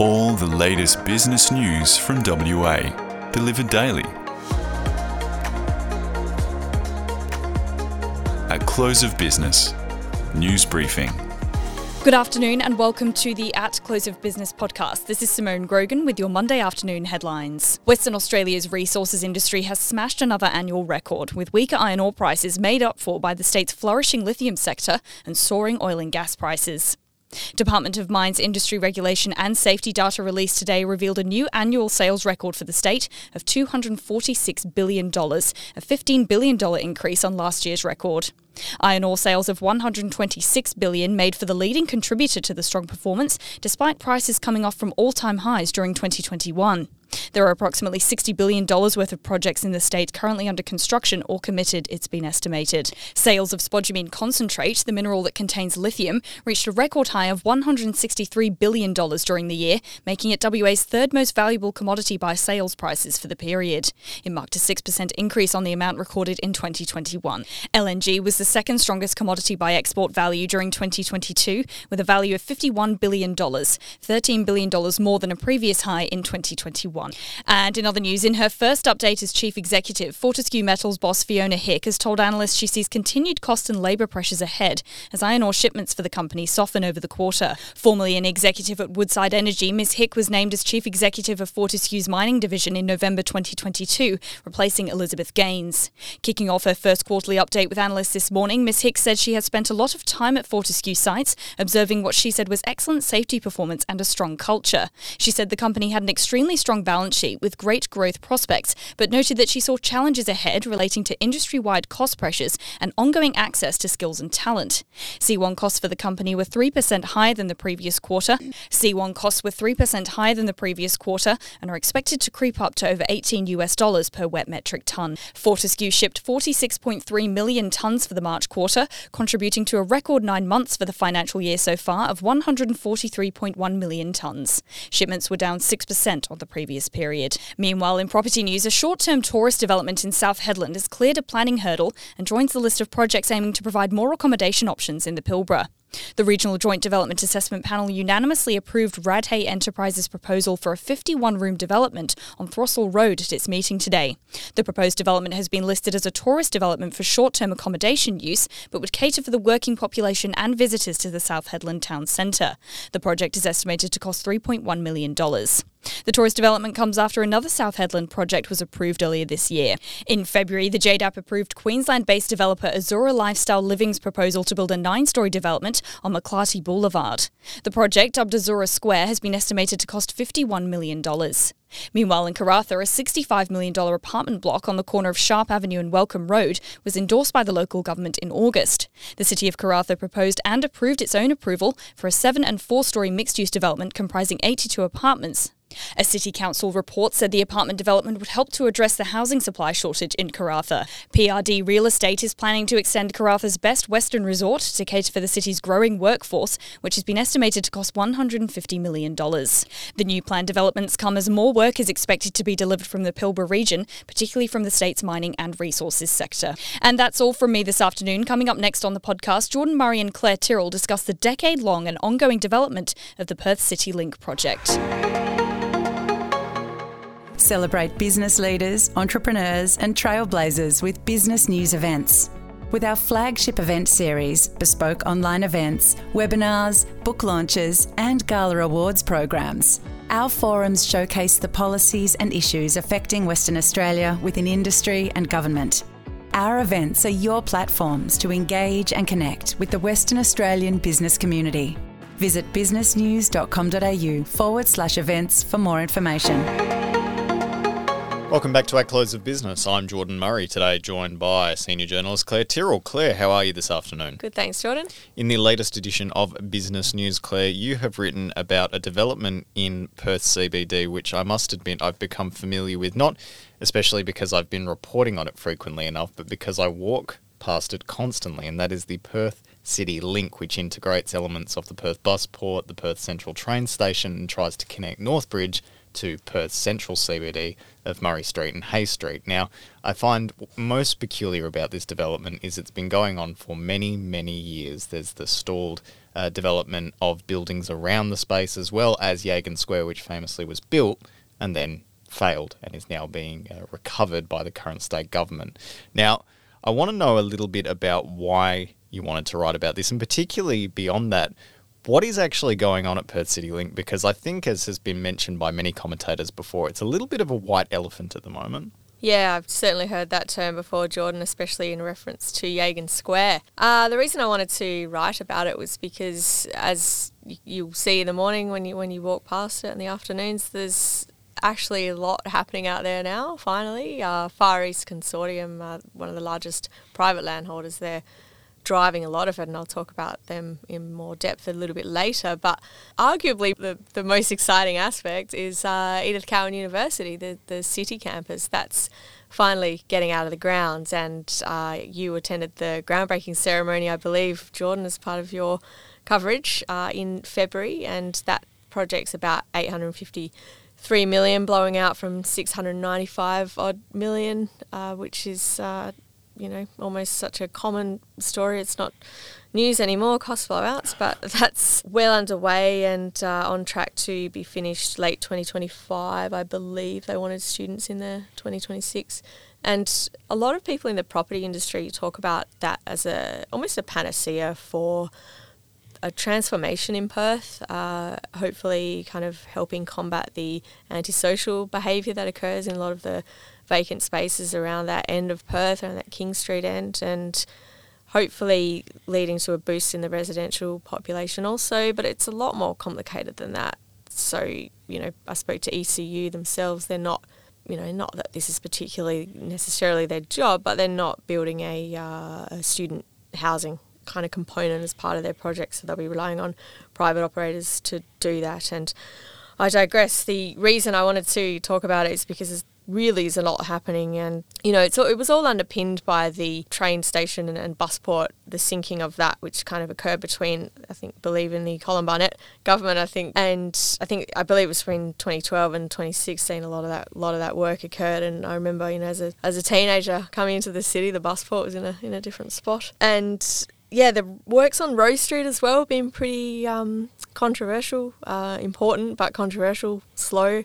All the latest business news from WA, delivered daily. At close of business, news briefing. Good afternoon and welcome to the At Close of Business podcast. This is Simone Grogan with your Monday afternoon headlines. Western Australia's resources industry has smashed another annual record, with weaker iron ore prices made up for by the state's flourishing lithium sector and soaring oil and gas prices. Department of Mines Industry Regulation and Safety data released today revealed a new annual sales record for the state of $246 billion, a $15 billion increase on last year's record. Iron ore sales of 126 billion made for the leading contributor to the strong performance, despite prices coming off from all-time highs during 2021. There are approximately $60 billion worth of projects in the state currently under construction or committed, it's been estimated. Sales of spodumene concentrate, the mineral that contains lithium, reached a record high of $163 billion during the year, making it WA's third most valuable commodity by sales prices for the period. It marked a 6% increase on the amount recorded in 2021. LNG was the second strongest commodity by export value during 2022, with a value of $51 billion, $13 billion more than a previous high in 2021. And in other news, in her first update as chief executive, Fortescue Metals boss Fiona Hick has told analysts she sees continued cost and labour pressures ahead as iron ore shipments for the company soften over the quarter. Formerly an executive at Woodside Energy, Ms Hick was named as chief executive of Fortescue's mining division in November 2022, replacing Elizabeth Gaines. Kicking off her first quarterly update with analysts this morning, Ms Hicks said she has spent a lot of time at Fortescue sites, observing what she said was excellent safety performance and a strong culture. She said the company had an extremely strong balance sheet with great growth prospects, but noted that she saw challenges ahead relating to industry wide cost pressures and ongoing access to skills and talent. C1 costs for the company were 3% higher than the previous quarter. C1 costs were 3% higher than the previous quarter and are expected to creep up to over 18 US dollars per wet metric ton. Fortescue shipped 46.3 million tons for the March quarter, contributing to a record nine months for the financial year so far of 143.1 million tons. Shipments were down 6% on the previous period. Meanwhile, in property news, a short term tourist development in South Hedland has cleared a planning hurdle and joins the list of projects aiming to provide more accommodation options in the Pilbara. The Regional Joint Development Assessment Panel unanimously approved Radhay Enterprises' proposal for a 51 room development on Throstle Road at its meeting today. The proposed development has been listed as a tourist development for short term accommodation use, but would cater for the working population and visitors to the South Hedland Town Centre. The project is estimated to cost $3.1 million. The tourist development comes after another South Hedland project was approved earlier this year. In February, the JDAP approved Queensland based developer Azura Lifestyle Living's proposal to build a nine story development on McClarty Boulevard. The project, dubbed Azura Square, has been estimated to cost $51 million. Meanwhile, in Karratha, a $65 million apartment block on the corner of Sharp Avenue and Welcome Road was endorsed by the local government in August. The City of Karratha proposed and approved its own approval for a seven and four story mixed use development comprising 82 apartments a City Council report said the apartment development would help to address the housing supply shortage in Karratha. PRD Real Estate is planning to extend Karratha's best Western resort to cater for the city's growing workforce, which has been estimated to cost $150 million. The new planned developments come as more work is expected to be delivered from the Pilbara region, particularly from the state's mining and resources sector. And that's all from me this afternoon. Coming up next on the podcast, Jordan Murray and Claire Tyrrell discuss the decade long and ongoing development of the Perth City Link project. Celebrate business leaders, entrepreneurs, and trailblazers with business news events. With our flagship event series, bespoke online events, webinars, book launches, and gala awards programs. Our forums showcase the policies and issues affecting Western Australia within industry and government. Our events are your platforms to engage and connect with the Western Australian business community. Visit businessnews.com.au forward slash events for more information. Welcome back to our close of business. I'm Jordan Murray today, joined by senior journalist Claire Tyrrell. Claire, how are you this afternoon? Good, thanks, Jordan. In the latest edition of Business News, Claire, you have written about a development in Perth CBD, which I must admit I've become familiar with, not especially because I've been reporting on it frequently enough, but because I walk past it constantly, and that is the Perth City Link, which integrates elements of the Perth Busport, the Perth Central train station, and tries to connect Northbridge to Perth's central CBD of Murray Street and Hay Street. Now, I find most peculiar about this development is it's been going on for many, many years. There's the stalled uh, development of buildings around the space, as well as Yagan Square, which famously was built and then failed and is now being uh, recovered by the current state government. Now, I want to know a little bit about why you wanted to write about this, and particularly beyond that, what is actually going on at Perth City Link? Because I think, as has been mentioned by many commentators before, it's a little bit of a white elephant at the moment. Yeah, I've certainly heard that term before, Jordan, especially in reference to Yagan Square. Uh, the reason I wanted to write about it was because, as you'll see in the morning when you when you walk past it in the afternoons, there's actually a lot happening out there now. Finally, uh, Far East Consortium, uh, one of the largest private landholders there, driving a lot of it, and I'll talk about them in more depth a little bit later. But arguably, the, the most exciting aspect is uh, Edith Cowan University, the, the city campus. That's finally getting out of the grounds, and uh, you attended the groundbreaking ceremony, I believe, Jordan, as part of your coverage uh, in February, and that project's about 850 three million blowing out from 695 odd million, uh, which is uh, you know, almost such a common story. It's not news anymore, cost blowouts, but that's well underway and uh, on track to be finished late 2025. I believe they wanted students in there 2026. And a lot of people in the property industry talk about that as a almost a panacea for a transformation in Perth, uh, hopefully kind of helping combat the antisocial behaviour that occurs in a lot of the vacant spaces around that end of Perth, around that King Street end, and hopefully leading to a boost in the residential population also. But it's a lot more complicated than that. So, you know, I spoke to ECU themselves. They're not, you know, not that this is particularly necessarily their job, but they're not building a, uh, a student housing kind of component as part of their project. So they'll be relying on private operators to do that. And I digress. The reason I wanted to talk about it is because there really is a lot happening and you know so it was all underpinned by the train station and, and busport the sinking of that which kind of occurred between i think believe in the colin barnett government i think and i think i believe it was between 2012 and 2016 a lot of that a lot of that work occurred and i remember you know as a, as a teenager coming into the city the busport was in a in a different spot and yeah, the works on Roe Street as well have been pretty um, controversial, uh, important but controversial, slow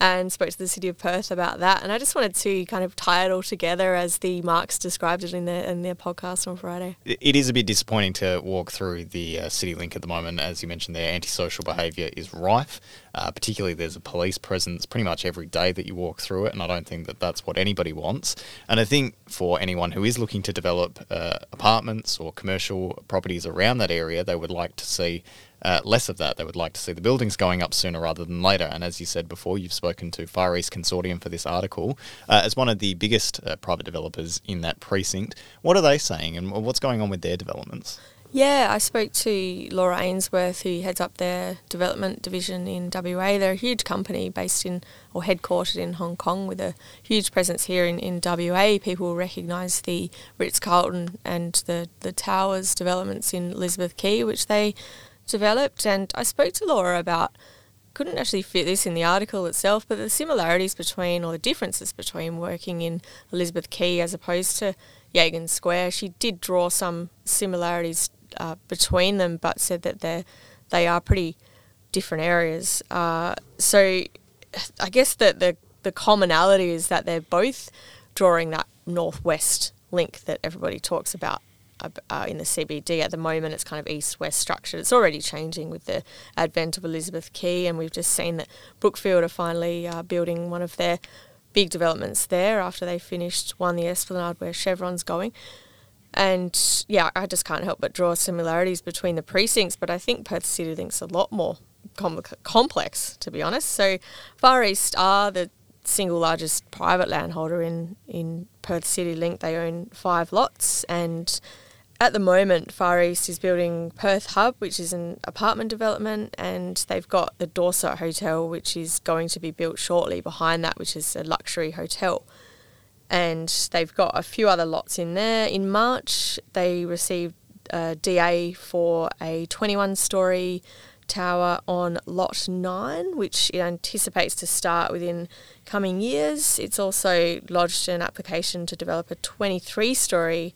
and spoke to the city of Perth about that. And I just wanted to kind of tie it all together as the Marks described it in their in their podcast on Friday. It is a bit disappointing to walk through the uh, city link at the moment, as you mentioned. Their antisocial behaviour is rife. Uh, particularly, there's a police presence pretty much every day that you walk through it, and I don't think that that's what anybody wants. And I think for anyone who is looking to develop uh, apartments or commercial properties around that area, they would like to see uh, less of that. They would like to see the buildings going up sooner rather than later. And as you said before, you've spoken to Far East Consortium for this article. Uh, as one of the biggest uh, private developers in that precinct, what are they saying and what's going on with their developments? Yeah, I spoke to Laura Ainsworth, who heads up their development division in WA. They're a huge company based in or headquartered in Hong Kong with a huge presence here in, in WA. People will recognise the Ritz Carlton and the, the Towers developments in Elizabeth Quay, which they developed. And I spoke to Laura about, couldn't actually fit this in the article itself, but the similarities between, or the differences between working in Elizabeth Quay as opposed to Yagan Square. She did draw some similarities uh, between them, but said that they they are pretty different areas. Uh, so I guess that the the commonality is that they're both drawing that northwest link that everybody talks about uh, in the CBD at the moment. It's kind of east-west structured. It's already changing with the advent of Elizabeth Quay, and we've just seen that Brookfield are finally uh, building one of their big developments there after they finished one the Esplanade where Chevron's going. And yeah, I just can't help but draw similarities between the precincts, but I think Perth City Link's a lot more com- complex, to be honest. So Far East are the single largest private landholder in, in Perth City Link. They own five lots and at the moment, Far East is building Perth Hub, which is an apartment development, and they've got the Dorsett Hotel, which is going to be built shortly behind that, which is a luxury hotel. And they've got a few other lots in there. In March, they received uh, a DA for a 21 story tower on lot 9, which it anticipates to start within coming years. It's also lodged an application to develop a 23 story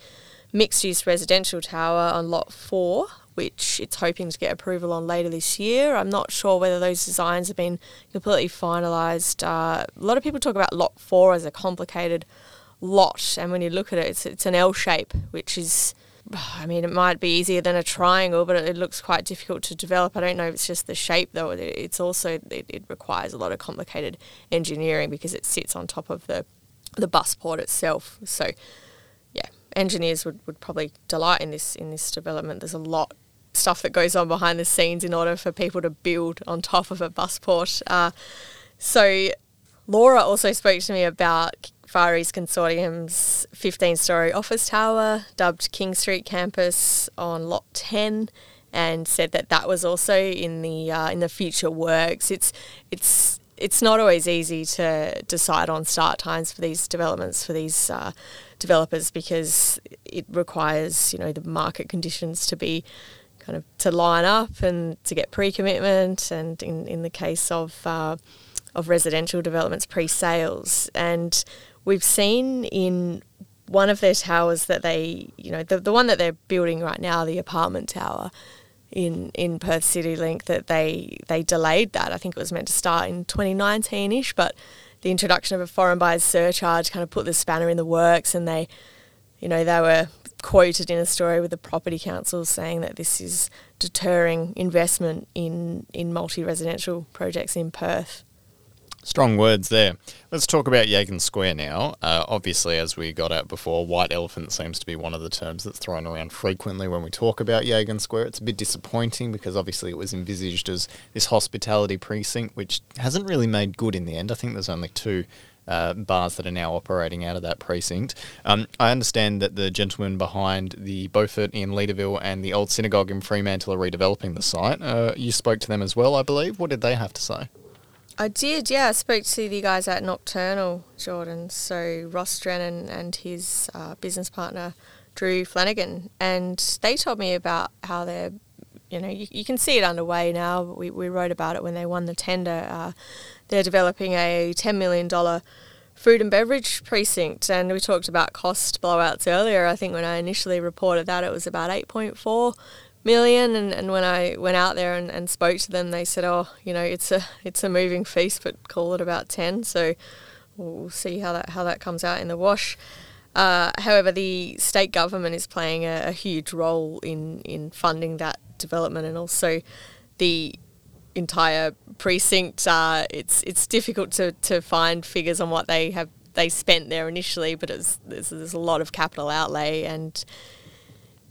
mixed use residential tower on lot four, which it's hoping to get approval on later this year. I'm not sure whether those designs have been completely finalised. Uh, a lot of people talk about Lot 4 as a complicated lot, and when you look at it, it's, it's an L shape, which is I mean, it might be easier than a triangle, but it looks quite difficult to develop. I don't know if it's just the shape, though. It's also it, it requires a lot of complicated engineering because it sits on top of the the bus port itself. So, yeah, engineers would, would probably delight in this in this development. There's a lot stuff that goes on behind the scenes in order for people to build on top of a bus port. Uh, so, Laura also spoke to me about Far East Consortium's 15 story office tower, dubbed King Street campus on lot 10 and said that that was also in the uh, in the future works. It's it's it's not always easy to decide on start times for these developments for these uh, developers because it requires you know the market conditions to be kind of to line up and to get pre-commitment and in, in the case of uh, of residential developments pre-sales and we've seen in one of their towers that they, you know, the, the one that they're building right now, the apartment tower in, in Perth City Link, that they, they delayed that. I think it was meant to start in 2019 ish, but the introduction of a foreign buyers surcharge kind of put the spanner in the works and they, you know, they were quoted in a story with the property council saying that this is deterring investment in, in multi residential projects in Perth. Strong words there. Let's talk about Yagan Square now. Uh, obviously, as we got at before, white elephant seems to be one of the terms that's thrown around frequently when we talk about Yagan Square. It's a bit disappointing because obviously it was envisaged as this hospitality precinct, which hasn't really made good in the end. I think there's only two uh, bars that are now operating out of that precinct. Um, I understand that the gentlemen behind the Beaufort in Leederville and the old synagogue in Fremantle are redeveloping the site. Uh, you spoke to them as well, I believe. What did they have to say? I did, yeah. I spoke to the guys at Nocturnal, Jordan. So Ross Drennan and his uh, business partner, Drew Flanagan. And they told me about how they're, you know, you, you, can see it underway now. We, we wrote about it when they won the tender. Uh, they're developing a $10 million food and beverage precinct. And we talked about cost blowouts earlier. I think when I initially reported that, it was about 8.4 million and, and when I went out there and, and spoke to them they said oh you know it's a it's a moving feast but call it about 10 so we'll see how that how that comes out in the wash uh, however the state government is playing a, a, huge role in in funding that development and also the entire precinct uh, it's it's difficult to, to find figures on what they have they spent there initially but there's, there's a lot of capital outlay and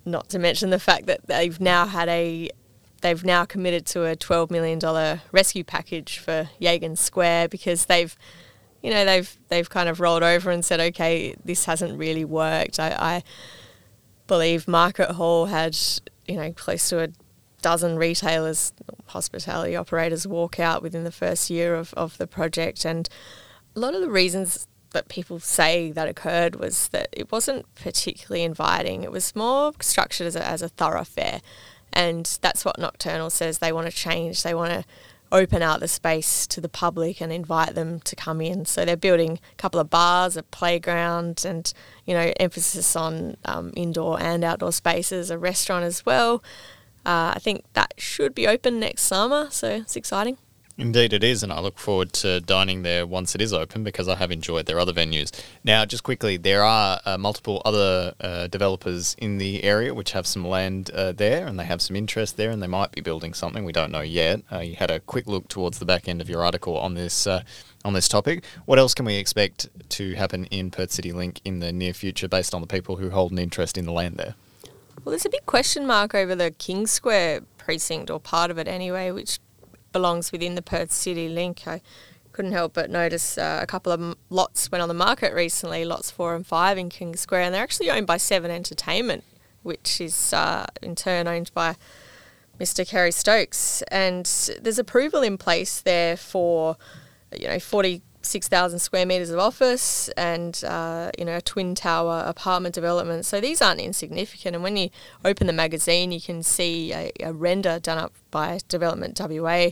not to mention the fact that they've now had a they've now committed to a $12 million rescue package for Yagan Square because they've you know they've they've kind of rolled over and said okay this hasn't really worked. I, I believe Market Hall had you know close to a dozen retailers hospitality operators walk out within the first year of, of the project and a lot of the reasons that people say that occurred was that it wasn't particularly inviting. It was more structured as a, as a thoroughfare. And that's what Nocturnal says they want to change. They want to open out the space to the public and invite them to come in. So they're building a couple of bars, a playground, and you know emphasis on um, indoor and outdoor spaces, a restaurant as well. Uh, I think that should be open next summer, so it's exciting. Indeed, it is, and I look forward to dining there once it is open because I have enjoyed their other venues. Now, just quickly, there are uh, multiple other uh, developers in the area which have some land uh, there and they have some interest there and they might be building something. We don't know yet. Uh, you had a quick look towards the back end of your article on this uh, on this topic. What else can we expect to happen in Perth City Link in the near future based on the people who hold an interest in the land there? Well, there's a big question mark over the King Square precinct, or part of it anyway, which belongs within the Perth City Link. I couldn't help but notice uh, a couple of lots went on the market recently, lots four and five in King Square, and they're actually owned by Seven Entertainment, which is uh, in turn owned by Mr. Kerry Stokes. And there's approval in place there for, you know, 40 6,000 square metres of office and, uh, you know, a twin tower apartment development. So these aren't insignificant. And when you open the magazine, you can see a, a render done up by Development WA,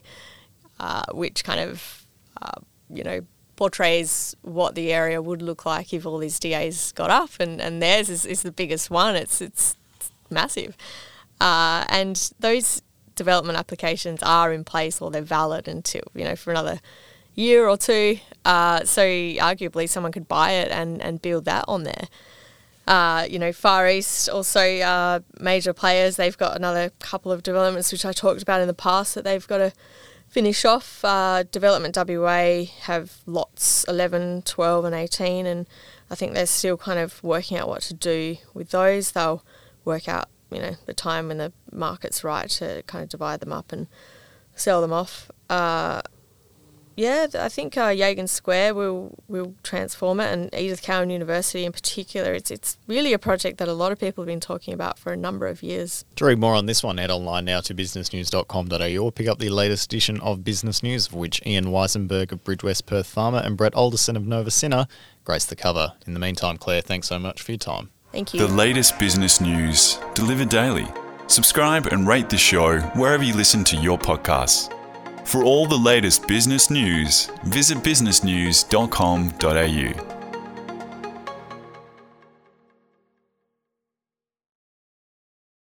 uh, which kind of, uh, you know, portrays what the area would look like if all these DAs got up. And, and theirs is, is the biggest one. It's, it's massive. uh, and those development applications are in place or they're valid until you know for another year or two. Uh, so arguably, someone could buy it and and build that on there. Uh, you know, Far East also uh, major players. They've got another couple of developments which I talked about in the past that they've got to finish off. Uh, Development WA have lots 11, 12, and 18, and I think they're still kind of working out what to do with those. They'll work out, you know, the time when the market's right to kind of divide them up and sell them off. Yeah, I think uh, Yagan Square will will transform it, and Edith Cowan University in particular. It's it's really a project that a lot of people have been talking about for a number of years. To read more on this one, head online now to businessnews.com.au or pick up the latest edition of Business News, of which Ian Weisenberg of Bridgewest Perth Farmer and Brett Alderson of Nova Sinner grace the cover. In the meantime, Claire, thanks so much for your time. Thank you. The latest business news delivered daily. Subscribe and rate the show wherever you listen to your podcasts. For all the latest business news, visit businessnews.com.au.